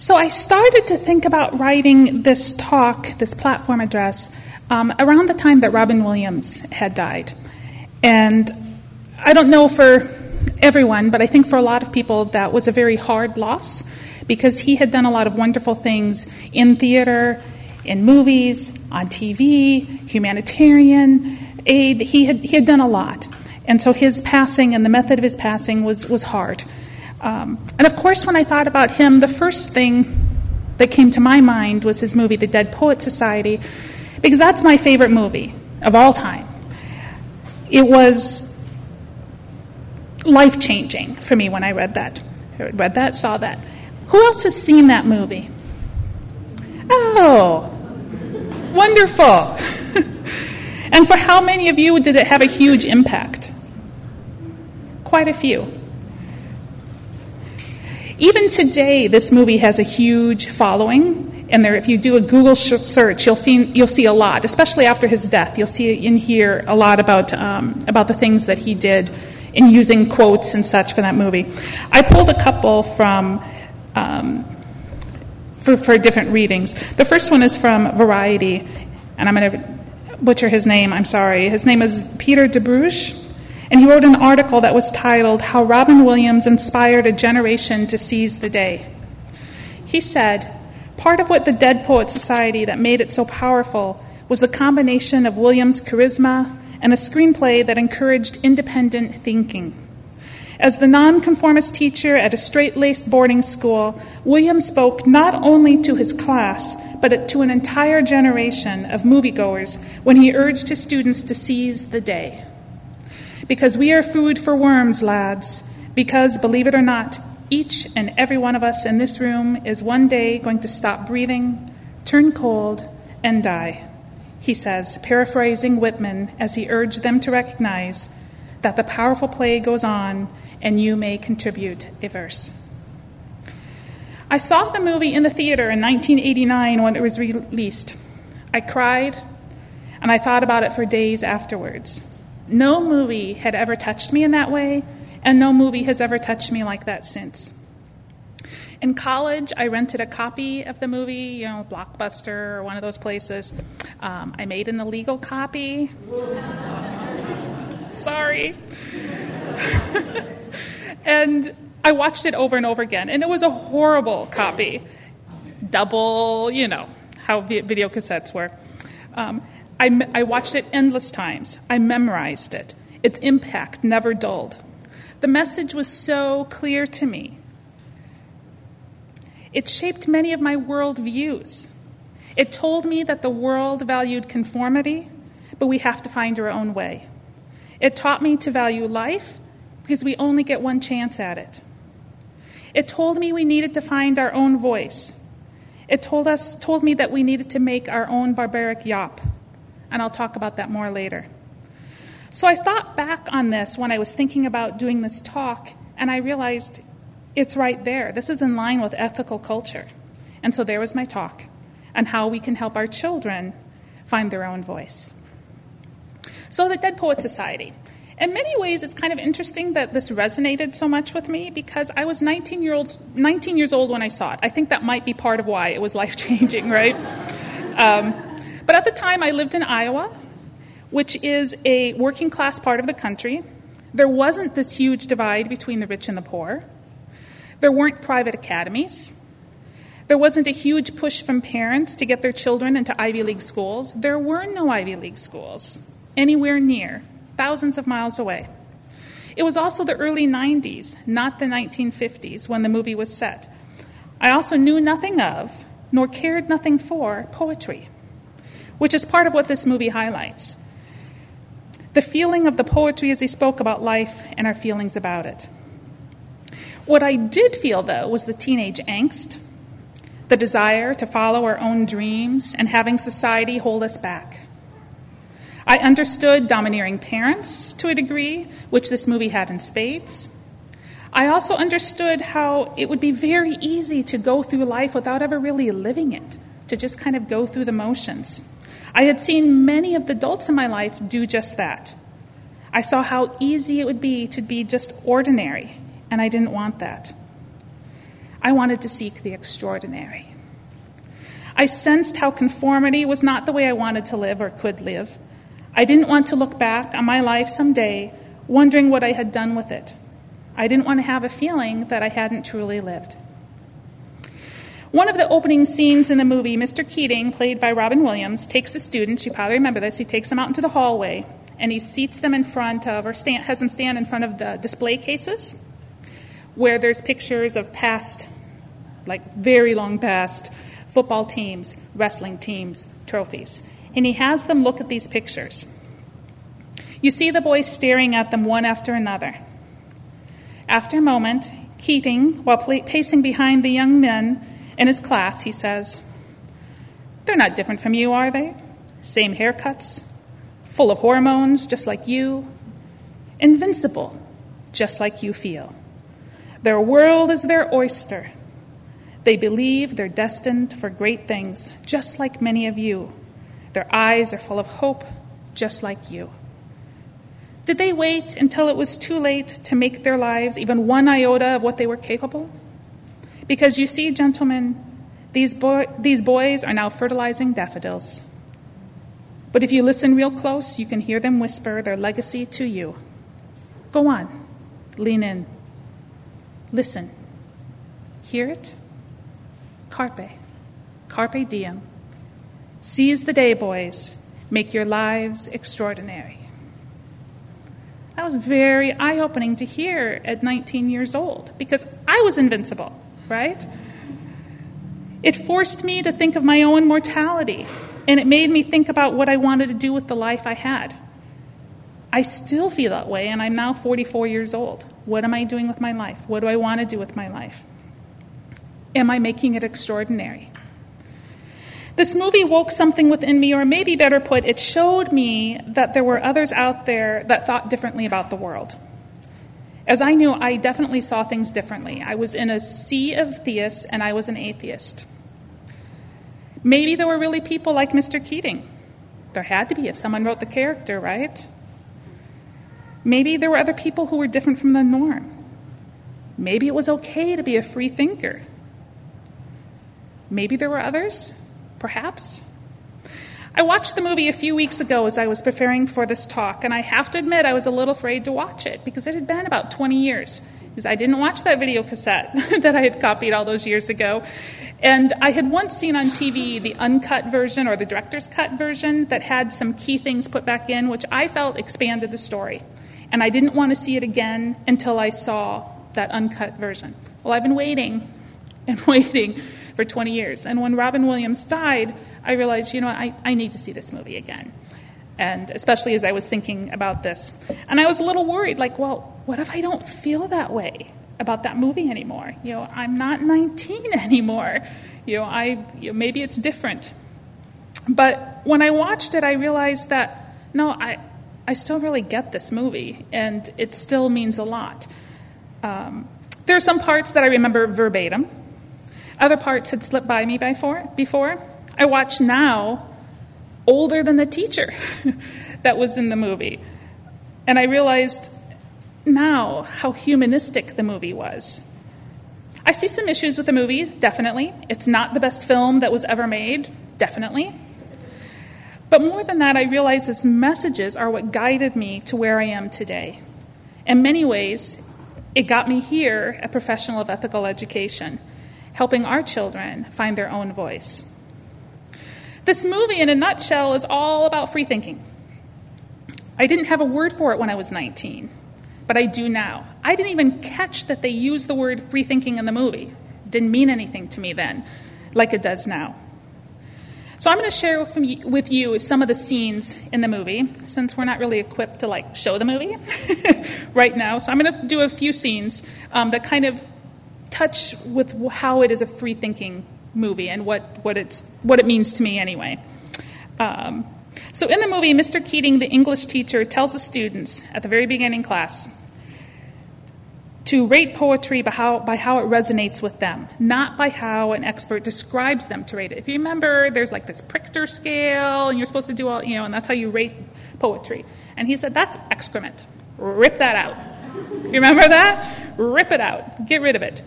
So I started to think about writing this talk, this platform address, um, around the time that Robin Williams had died. And I don't know for everyone, but I think for a lot of people that was a very hard loss because he had done a lot of wonderful things in theater, in movies, on TV, humanitarian aid. He had, he had done a lot. And so his passing and the method of his passing was, was hard. Um, and of course, when I thought about him, the first thing that came to my mind was his movie, The Dead Poet Society, because that's my favorite movie of all time. It was life changing for me when I read that. I read that, saw that. Who else has seen that movie? Oh, wonderful. and for how many of you did it have a huge impact? Quite a few. Even today, this movie has a huge following. And there, if you do a Google search, you'll, you'll see a lot, especially after his death. You'll see in here a lot about, um, about the things that he did in using quotes and such for that movie. I pulled a couple from um, for, for different readings. The first one is from Variety, and I'm going to butcher his name. I'm sorry. His name is Peter DeBruge. And he wrote an article that was titled How Robin Williams Inspired a Generation to Seize the Day. He said, Part of what the Dead Poet Society that made it so powerful was the combination of Williams' charisma and a screenplay that encouraged independent thinking. As the nonconformist teacher at a straight laced boarding school, Williams spoke not only to his class, but to an entire generation of moviegoers when he urged his students to seize the day. Because we are food for worms, lads. Because, believe it or not, each and every one of us in this room is one day going to stop breathing, turn cold, and die. He says, paraphrasing Whitman as he urged them to recognize that the powerful play goes on and you may contribute a verse. I saw the movie in the theater in 1989 when it was released. I cried and I thought about it for days afterwards. No movie had ever touched me in that way, and no movie has ever touched me like that since. In college, I rented a copy of the movie, you know, Blockbuster or one of those places. Um, I made an illegal copy. Sorry. and I watched it over and over again, and it was a horrible copy. Double, you know, how video cassettes were. Um, I, I watched it endless times. I memorized it. Its impact never dulled. The message was so clear to me. It shaped many of my world views. It told me that the world valued conformity, but we have to find our own way. It taught me to value life because we only get one chance at it. It told me we needed to find our own voice. It told us told me that we needed to make our own barbaric yawp and I'll talk about that more later. So I thought back on this when I was thinking about doing this talk, and I realized it's right there. This is in line with ethical culture. And so there was my talk on how we can help our children find their own voice. So, the Dead Poet Society. In many ways, it's kind of interesting that this resonated so much with me because I was 19, year old, 19 years old when I saw it. I think that might be part of why it was life changing, right? Um, but at the time, I lived in Iowa, which is a working class part of the country. There wasn't this huge divide between the rich and the poor. There weren't private academies. There wasn't a huge push from parents to get their children into Ivy League schools. There were no Ivy League schools anywhere near, thousands of miles away. It was also the early 90s, not the 1950s, when the movie was set. I also knew nothing of, nor cared nothing for, poetry which is part of what this movie highlights. The feeling of the poetry as he spoke about life and our feelings about it. What I did feel, though, was the teenage angst, the desire to follow our own dreams, and having society hold us back. I understood domineering parents to a degree, which this movie had in spades. I also understood how it would be very easy to go through life without ever really living it, to just kind of go through the motions. I had seen many of the adults in my life do just that. I saw how easy it would be to be just ordinary, and I didn't want that. I wanted to seek the extraordinary. I sensed how conformity was not the way I wanted to live or could live. I didn't want to look back on my life someday wondering what I had done with it. I didn't want to have a feeling that I hadn't truly lived. One of the opening scenes in the movie, Mr. Keating, played by Robin Williams, takes the students, you probably remember this, he takes them out into the hallway and he seats them in front of, or stand, has them stand in front of the display cases where there's pictures of past, like very long past, football teams, wrestling teams, trophies. And he has them look at these pictures. You see the boys staring at them one after another. After a moment, Keating, while pacing behind the young men in his class, he says, They're not different from you, are they? Same haircuts, full of hormones, just like you, invincible, just like you feel. Their world is their oyster. They believe they're destined for great things, just like many of you. Their eyes are full of hope, just like you. Did they wait until it was too late to make their lives even one iota of what they were capable? Because you see, gentlemen, these, these boys are now fertilizing daffodils. But if you listen real close, you can hear them whisper their legacy to you. Go on, lean in, listen, hear it. Carpe, carpe diem. Seize the day, boys. Make your lives extraordinary. That was very eye opening to hear at 19 years old because I was invincible, right? It forced me to think of my own mortality and it made me think about what I wanted to do with the life I had. I still feel that way, and I'm now 44 years old. What am I doing with my life? What do I want to do with my life? Am I making it extraordinary? This movie woke something within me, or maybe better put, it showed me that there were others out there that thought differently about the world. As I knew, I definitely saw things differently. I was in a sea of theists, and I was an atheist. Maybe there were really people like Mr. Keating. There had to be if someone wrote the character, right? Maybe there were other people who were different from the norm. Maybe it was okay to be a free thinker. Maybe there were others, perhaps. I watched the movie a few weeks ago as I was preparing for this talk, and I have to admit I was a little afraid to watch it because it had been about 20 years. Because I didn't watch that video cassette that I had copied all those years ago. And I had once seen on TV the uncut version or the director's cut version that had some key things put back in, which I felt expanded the story. And I didn't want to see it again until I saw that uncut version. Well, I've been waiting and waiting for 20 years. And when Robin Williams died, I realized, you know, I, I need to see this movie again. And especially as I was thinking about this. And I was a little worried, like, well, what if I don't feel that way? about that movie anymore. You know, I'm not 19 anymore. You know, I you know, maybe it's different. But when I watched it, I realized that no, I I still really get this movie, and it still means a lot. Um, there are some parts that I remember verbatim. Other parts had slipped by me before. Before I watch now, older than the teacher that was in the movie, and I realized now how humanistic the movie was. I see some issues with the movie, definitely. It's not the best film that was ever made, definitely. But more than that, I realize its messages are what guided me to where I am today. In many ways, it got me here a professional of ethical education, helping our children find their own voice. This movie, in a nutshell, is all about free thinking. I didn't have a word for it when I was 19 but I do now. I didn't even catch that they used the word free thinking in the movie. It didn't mean anything to me then, like it does now. So I'm going to share with you some of the scenes in the movie, since we're not really equipped to like show the movie right now. So I'm going to do a few scenes um, that kind of touch with how it is a free thinking movie and what, what, it's, what it means to me anyway. Um, so in the movie, Mr. Keating, the English teacher, tells the students at the very beginning class to rate poetry by how, by how it resonates with them, not by how an expert describes them to rate it. If you remember, there's like this Pritchard scale, and you're supposed to do all, you know, and that's how you rate poetry. And he said, that's excrement. Rip that out. You remember that? Rip it out. Get rid of it.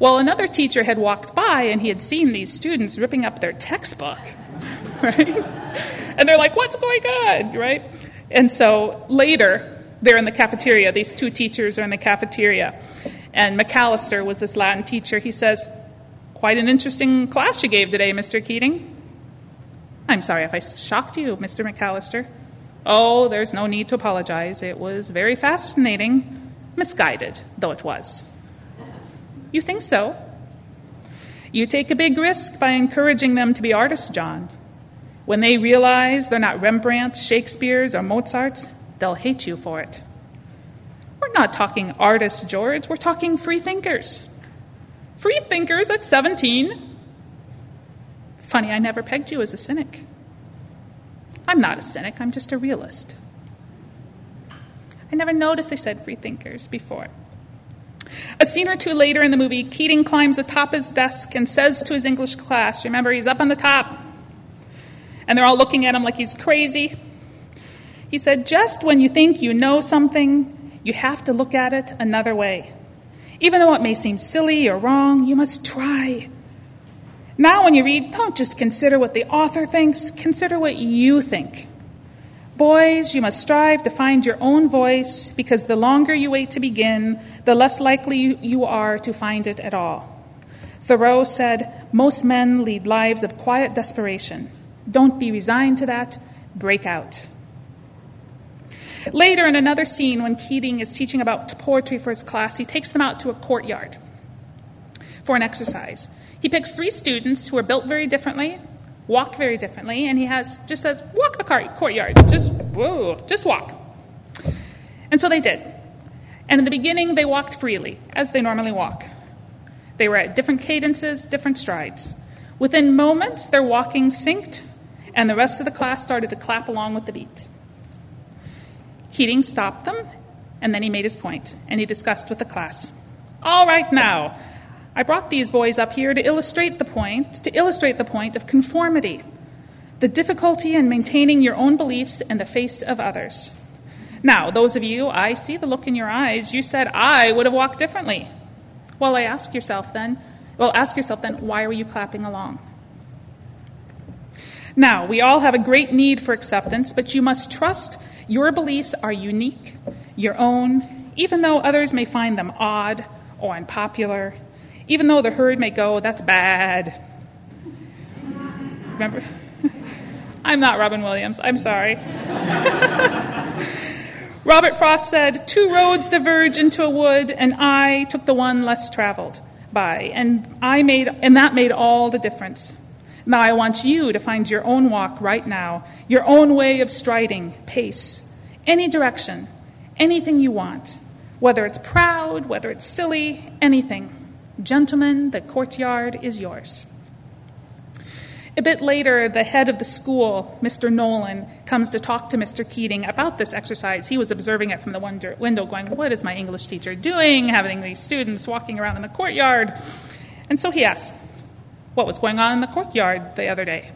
Well, another teacher had walked by and he had seen these students ripping up their textbook, right? And they're like, what's going on, right? And so later, they're in the cafeteria. These two teachers are in the cafeteria. And McAllister was this Latin teacher. He says, Quite an interesting class you gave today, Mr. Keating. I'm sorry if I shocked you, Mr. McAllister. Oh, there's no need to apologize. It was very fascinating, misguided, though it was. You think so? You take a big risk by encouraging them to be artists, John. When they realize they're not Rembrandts, Shakespeare's, or Mozart's, they'll hate you for it. We're not talking artists, George. We're talking free thinkers. Free thinkers at 17. Funny, I never pegged you as a cynic. I'm not a cynic, I'm just a realist. I never noticed they said free thinkers before. A scene or two later in the movie, Keating climbs atop his desk and says to his English class, remember, he's up on the top, and they're all looking at him like he's crazy. He said, Just when you think you know something, you have to look at it another way. Even though it may seem silly or wrong, you must try. Now, when you read, don't just consider what the author thinks, consider what you think. Boys, you must strive to find your own voice because the longer you wait to begin, the less likely you are to find it at all. Thoreau said, Most men lead lives of quiet desperation. Don't be resigned to that, break out. Later, in another scene, when Keating is teaching about poetry for his class, he takes them out to a courtyard for an exercise. He picks three students who are built very differently, walk very differently, and he has just says, "Walk the courtyard. Just whoa, just walk." And so they did. And in the beginning, they walked freely, as they normally walk. They were at different cadences, different strides. Within moments, their walking synced, and the rest of the class started to clap along with the beat. Keating stopped them, and then he made his point, and he discussed with the class. All right, now, I brought these boys up here to illustrate the point, to illustrate the point of conformity, the difficulty in maintaining your own beliefs in the face of others. Now, those of you, I see the look in your eyes, you said I would have walked differently. Well, I ask yourself then, well, ask yourself then, why were you clapping along? Now, we all have a great need for acceptance, but you must trust your beliefs are unique, your own, even though others may find them odd or unpopular, even though the herd may go, that's bad. Remember? I'm not Robin Williams, I'm sorry. Robert Frost said, Two roads diverge into a wood, and I took the one less traveled by, and, I made, and that made all the difference. Now I want you to find your own walk right now, your own way of striding, pace, any direction, anything you want, whether it's proud, whether it's silly, anything. Gentlemen, the courtyard is yours. A bit later, the head of the school, Mr. Nolan, comes to talk to Mr. Keating about this exercise. He was observing it from the window, going, What is my English teacher doing? Having these students walking around in the courtyard. And so he asked, what was going on in the courtyard the other day?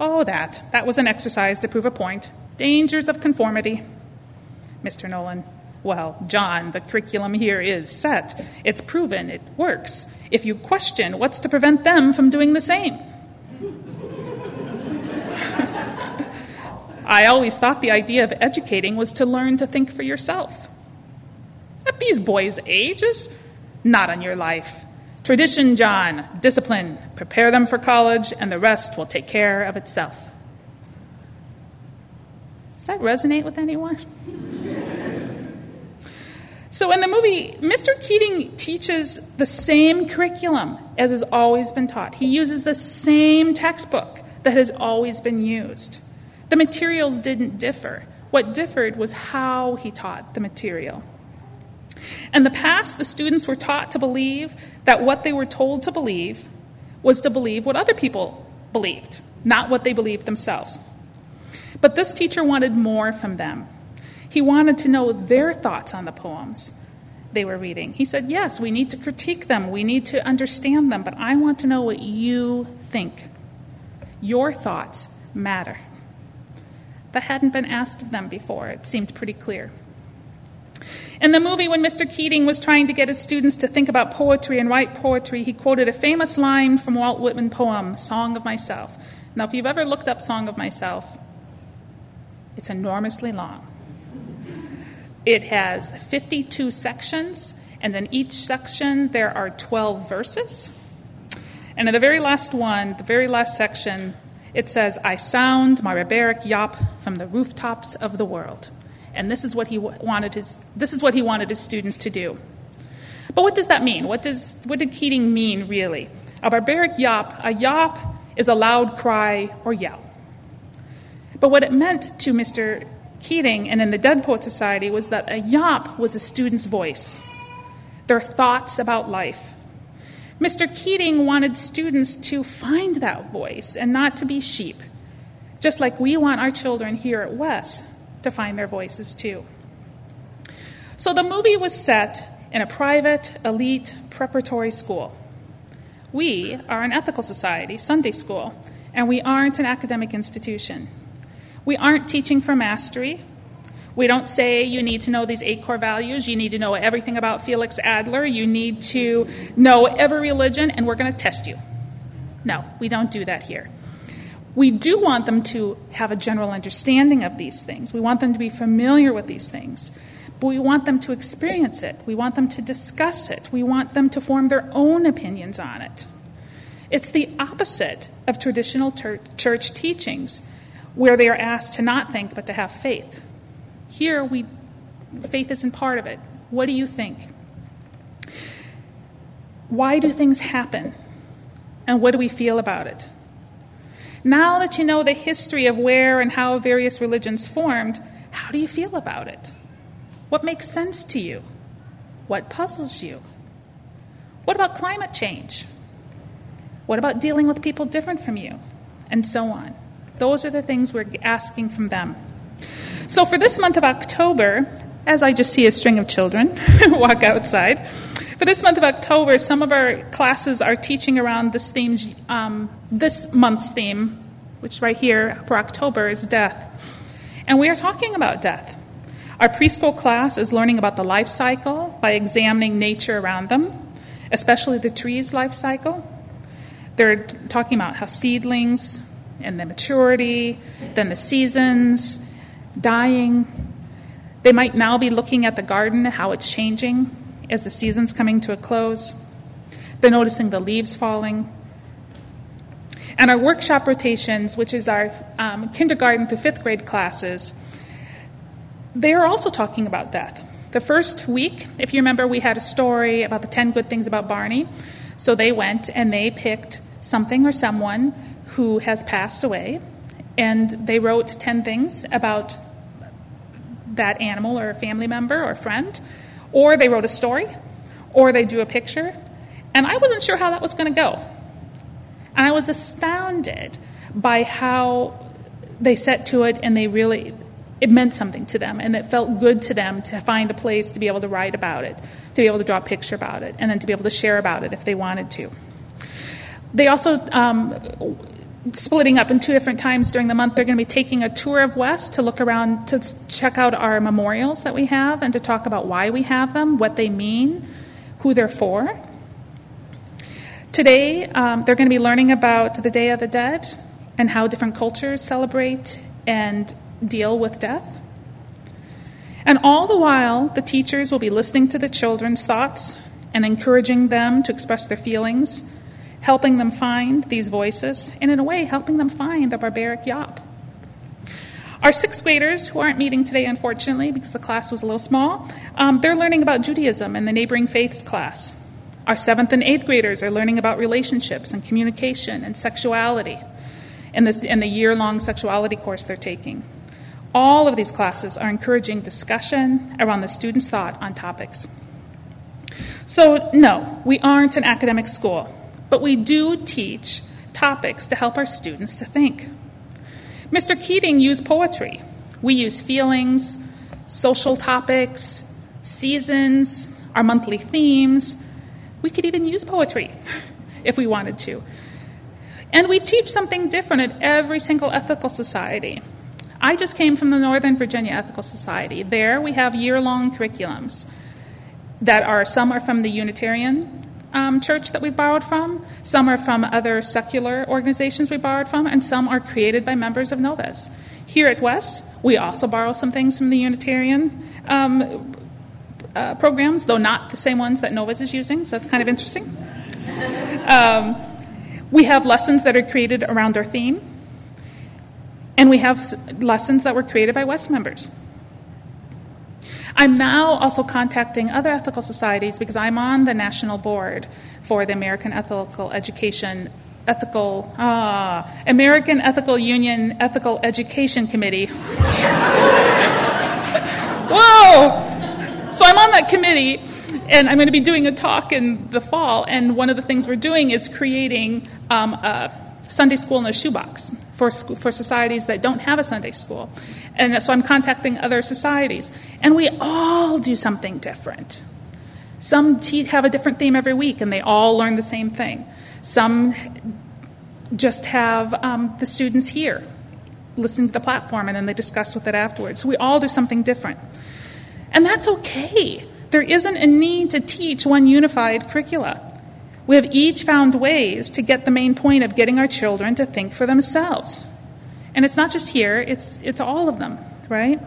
Oh, that. That was an exercise to prove a point. Dangers of conformity. Mr. Nolan. Well, John, the curriculum here is set. It's proven. It works. If you question, what's to prevent them from doing the same? I always thought the idea of educating was to learn to think for yourself. At these boys' ages, not on your life. Tradition, John, discipline, prepare them for college, and the rest will take care of itself. Does that resonate with anyone? so, in the movie, Mr. Keating teaches the same curriculum as has always been taught. He uses the same textbook that has always been used. The materials didn't differ. What differed was how he taught the material. In the past, the students were taught to believe that what they were told to believe was to believe what other people believed, not what they believed themselves. But this teacher wanted more from them. He wanted to know their thoughts on the poems they were reading. He said, Yes, we need to critique them, we need to understand them, but I want to know what you think. Your thoughts matter. That hadn't been asked of them before, it seemed pretty clear. In the movie, when Mr. Keating was trying to get his students to think about poetry and write poetry, he quoted a famous line from Walt Whitman poem, Song of Myself. Now, if you've ever looked up Song of Myself, it's enormously long. It has 52 sections, and then each section there are 12 verses. And in the very last one, the very last section, it says, I sound my barbaric yawp from the rooftops of the world. And this is what he wanted his, this is what he wanted his students to do. But what does that mean? What, does, what did Keating mean, really? A barbaric yawp, a yawp is a loud cry or yell. But what it meant to Mr. Keating and in the Dead Poet Society was that a yawp was a student's voice, their thoughts about life. Mr. Keating wanted students to find that voice and not to be sheep, just like we want our children here at Wes to find their voices too. So the movie was set in a private, elite, preparatory school. We are an ethical society, Sunday school, and we aren't an academic institution. We aren't teaching for mastery. We don't say you need to know these eight core values, you need to know everything about Felix Adler, you need to know every religion, and we're going to test you. No, we don't do that here. We do want them to have a general understanding of these things. We want them to be familiar with these things. But we want them to experience it. We want them to discuss it. We want them to form their own opinions on it. It's the opposite of traditional church teachings, where they are asked to not think but to have faith. Here, we, faith isn't part of it. What do you think? Why do things happen? And what do we feel about it? Now that you know the history of where and how various religions formed, how do you feel about it? What makes sense to you? What puzzles you? What about climate change? What about dealing with people different from you? And so on. Those are the things we're asking from them. So for this month of October, as I just see a string of children walk outside, for this month of October, some of our classes are teaching around this theme, um, this month's theme, which right here for October is death. And we are talking about death. Our preschool class is learning about the life cycle by examining nature around them, especially the tree's life cycle. They're talking about how seedlings and the maturity, then the seasons, dying. They might now be looking at the garden, and how it's changing as the season's coming to a close. They're noticing the leaves falling. And our workshop rotations, which is our um, kindergarten to fifth grade classes, they are also talking about death. The first week, if you remember, we had a story about the 10 good things about Barney. So they went and they picked something or someone who has passed away, and they wrote 10 things about that animal or a family member or friend, or they wrote a story, or they drew a picture. And I wasn't sure how that was going to go. And I was astounded by how they set to it and they really, it meant something to them and it felt good to them to find a place to be able to write about it, to be able to draw a picture about it, and then to be able to share about it if they wanted to. They also um, splitting up in two different times during the month. They're going to be taking a tour of Wes to look around, to check out our memorials that we have, and to talk about why we have them, what they mean, who they're for. Today, um, they're going to be learning about the Day of the Dead and how different cultures celebrate and deal with death. And all the while, the teachers will be listening to the children's thoughts and encouraging them to express their feelings helping them find these voices, and in a way, helping them find the barbaric yawp. Our sixth graders, who aren't meeting today, unfortunately, because the class was a little small, um, they're learning about Judaism in the neighboring faiths class. Our seventh and eighth graders are learning about relationships and communication and sexuality in, this, in the year long sexuality course they're taking. All of these classes are encouraging discussion around the students' thought on topics. So, no, we aren't an academic school but we do teach topics to help our students to think. Mr. Keating used poetry. We use feelings, social topics, seasons, our monthly themes. We could even use poetry if we wanted to. And we teach something different at every single ethical society. I just came from the Northern Virginia Ethical Society. There we have year long curriculums that are, some are from the Unitarian um, church that we borrowed from, some are from other secular organizations we borrowed from, and some are created by members of Novus. Here at Wes, we also borrow some things from the Unitarian um, uh, programs, though not the same ones that Novus is using, so that's kind of interesting. Um, we have lessons that are created around our theme, and we have lessons that were created by Wes members. I'm now also contacting other ethical societies because I'm on the national board for the American Ethical Education Ethical uh, American Ethical Union Ethical Education Committee. Whoa! So I'm on that committee, and I'm going to be doing a talk in the fall. And one of the things we're doing is creating um, a Sunday school in a shoebox for, for societies that don't have a Sunday school. And so I'm contacting other societies. And we all do something different. Some te- have a different theme every week and they all learn the same thing. Some just have um, the students here listening to the platform and then they discuss with it afterwards. So we all do something different. And that's okay. There isn't a need to teach one unified curricula. We have each found ways to get the main point of getting our children to think for themselves. And it's not just here, it's, it's all of them, right?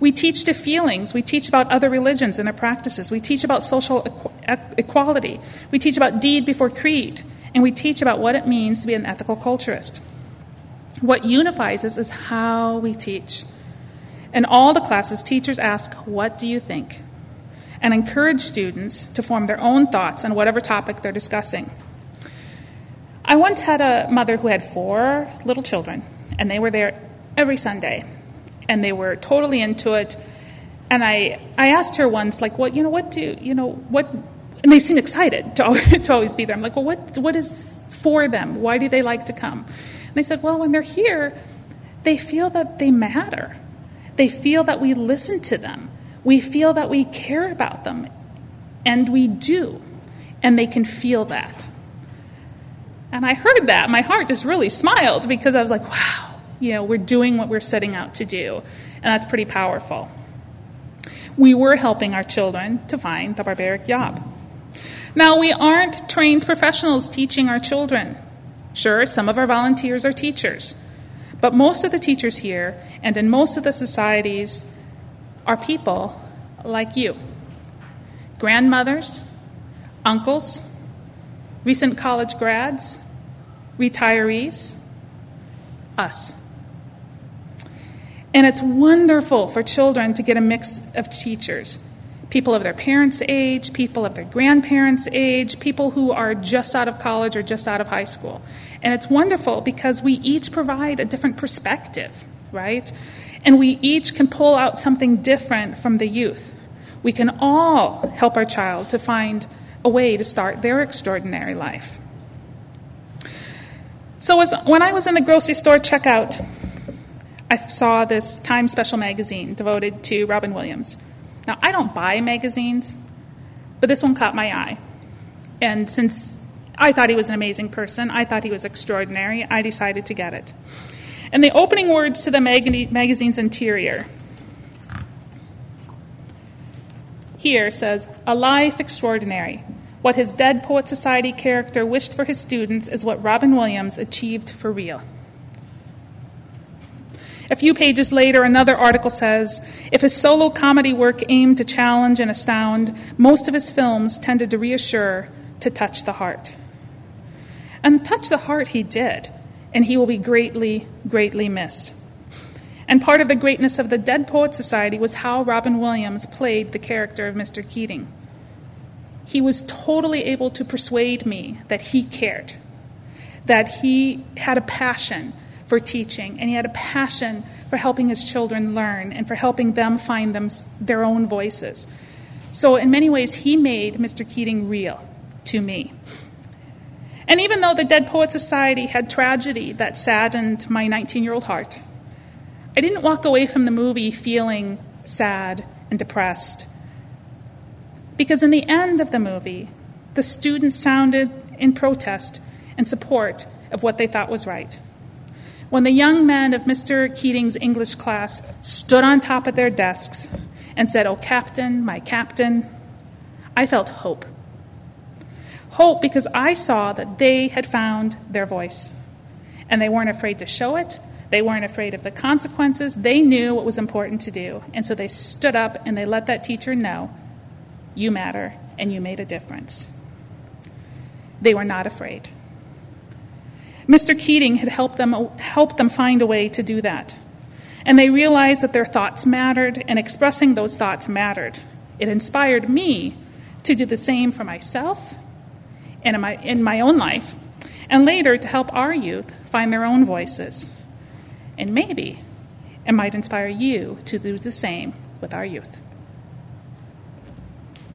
We teach to feelings. We teach about other religions and their practices. We teach about social equ- equality. We teach about deed before creed. And we teach about what it means to be an ethical culturist. What unifies us is how we teach. In all the classes, teachers ask, What do you think? And encourage students to form their own thoughts on whatever topic they're discussing. I once had a mother who had four little children, and they were there every Sunday, and they were totally into it. And I, I asked her once, like, what, you know, what do, you know, what, and they seemed excited to, to always be there. I'm like, well, what, what is for them? Why do they like to come? And they said, well, when they're here, they feel that they matter. They feel that we listen to them we feel that we care about them, and we do, and they can feel that. And I heard that. My heart just really smiled because I was like, wow, you know, we're doing what we're setting out to do. And that's pretty powerful. We were helping our children to find the barbaric Yawp. Now, we aren't trained professionals teaching our children. Sure, some of our volunteers are teachers. But most of the teachers here and in most of the societies are people like you grandmothers, uncles, recent college grads, retirees, us. And it's wonderful for children to get a mix of teachers people of their parents' age, people of their grandparents' age, people who are just out of college or just out of high school. And it's wonderful because we each provide a different perspective, right? And we each can pull out something different from the youth. We can all help our child to find a way to start their extraordinary life. So, as, when I was in the grocery store checkout, I saw this Time Special magazine devoted to Robin Williams. Now, I don't buy magazines, but this one caught my eye. And since I thought he was an amazing person, I thought he was extraordinary, I decided to get it. And the opening words to the mag- magazine's interior here says, A life extraordinary. What his Dead Poet Society character wished for his students is what Robin Williams achieved for real. A few pages later, another article says if his solo comedy work aimed to challenge and astound, most of his films tended to reassure, to touch the heart. And touch the heart he did and he will be greatly, greatly missed. And part of the greatness of the Dead Poet Society was how Robin Williams played the character of Mr. Keating. He was totally able to persuade me that he cared, that he had a passion for teaching, and he had a passion for helping his children learn and for helping them find them, their own voices. So, in many ways, he made Mr. Keating real to me. And even though the Dead Poet Society had tragedy that saddened my 19 year old heart, I didn't walk away from the movie feeling sad and depressed. Because in the end of the movie, the students sounded in protest and support of what they thought was right. when the young men of Mr. Keating's English class stood on top of their desks and said, Oh, Captain, my Captain, I felt hope. Hope because I saw that they had found their voice. And they weren't afraid to show it, they weren't afraid of the consequences. They knew what was important to do. And so they stood up and they let that teacher know you matter and you made a difference. They were not afraid. Mr. Keating had helped them, helped them find a way to do that. And they realized that their thoughts mattered, and expressing those thoughts mattered. It inspired me to do the same for myself and in my, in my own life, and later to help our youth find their own voices. And maybe it might inspire you to do the same with our youth.